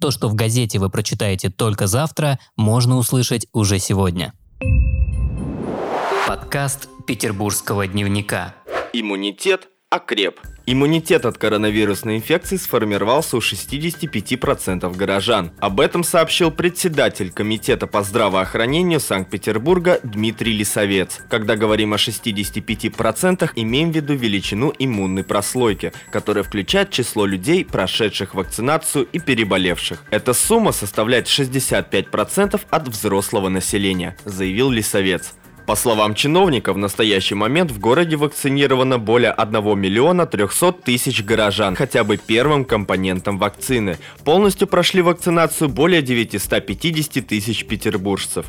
То, что в газете вы прочитаете только завтра, можно услышать уже сегодня. Подкаст Петербургского дневника. Иммунитет окреп. Иммунитет от коронавирусной инфекции сформировался у 65% горожан. Об этом сообщил председатель Комитета по здравоохранению Санкт-Петербурга Дмитрий Лисовец. Когда говорим о 65%, имеем в виду величину иммунной прослойки, которая включает число людей, прошедших вакцинацию и переболевших. Эта сумма составляет 65% от взрослого населения, заявил Лисовец. По словам чиновника, в настоящий момент в городе вакцинировано более 1 миллиона 300 тысяч горожан хотя бы первым компонентом вакцины. Полностью прошли вакцинацию более 950 тысяч петербуржцев.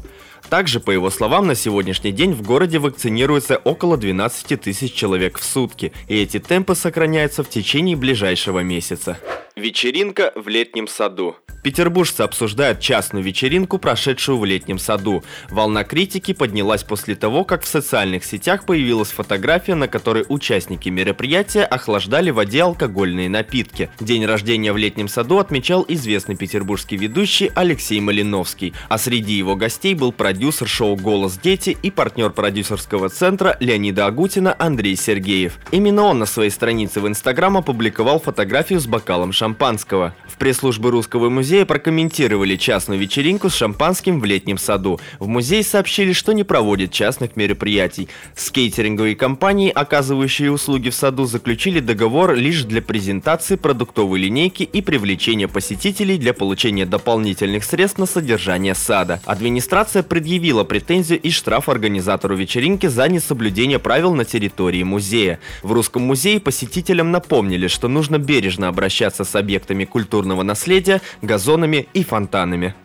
Также, по его словам, на сегодняшний день в городе вакцинируется около 12 тысяч человек в сутки, и эти темпы сохраняются в течение ближайшего месяца. Вечеринка в летнем саду. Петербуржцы обсуждают частную вечеринку, прошедшую в летнем саду. Волна критики поднялась после того, как в социальных сетях появилась фотография, на которой участники мероприятия охлаждали в воде алкогольные напитки. День рождения в летнем саду отмечал известный петербургский ведущий Алексей Малиновский, а среди его гостей был продюсер шоу «Голос дети» и партнер продюсерского центра Леонида Агутина Андрей Сергеев. Именно он на своей странице в Инстаграм опубликовал фотографию с бокалом шампанского. В пресс-службе Русского музея прокомментировали частную вечеринку с шампанским в летнем саду. В музее сообщили, что не проводят частных мероприятий. Скейтеринговые компании, оказывающие услуги в саду, заключили договор лишь для презентации продуктовой линейки и привлечения посетителей для получения дополнительных средств на содержание сада. Администрация предъявила претензию и штраф организатору вечеринки за несоблюдение правил на территории музея. В Русском музее посетителям напомнили, что нужно бережно обращаться с объектами культурного наследия, и фонтанами.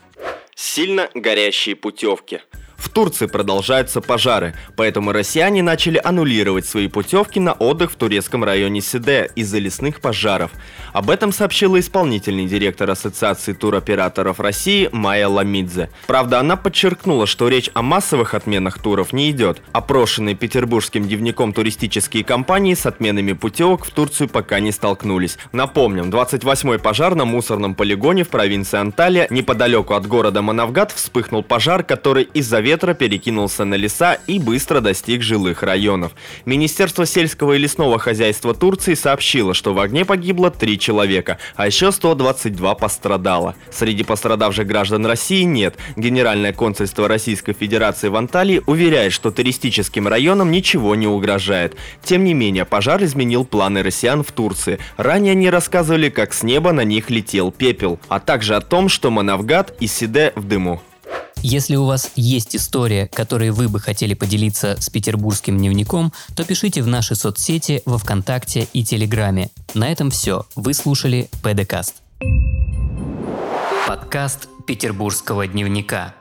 Сильно горящие путевки – Турции продолжаются пожары, поэтому россияне начали аннулировать свои путевки на отдых в турецком районе Сиде из-за лесных пожаров. Об этом сообщила исполнительный директор Ассоциации туроператоров России Майя Ламидзе. Правда, она подчеркнула, что речь о массовых отменах туров не идет. Опрошенные петербургским дневником туристические компании с отменами путевок в Турцию пока не столкнулись. Напомним, 28-й пожар на мусорном полигоне в провинции Анталия неподалеку от города Манавгат вспыхнул пожар, который из-за ветра перекинулся на леса и быстро достиг жилых районов. Министерство сельского и лесного хозяйства Турции сообщило, что в огне погибло 3 человека, а еще 122 пострадало. Среди пострадавших граждан России нет. Генеральное консульство Российской Федерации в Анталии уверяет, что туристическим районам ничего не угрожает. Тем не менее, пожар изменил планы россиян в Турции. Ранее они рассказывали, как с неба на них летел пепел, а также о том, что Манавгат и Сиде в дыму. Если у вас есть история, которой вы бы хотели поделиться с петербургским дневником, то пишите в наши соцсети во Вконтакте и Телеграме. На этом все. Вы слушали ПДКаст. Подкаст Петербургского дневника.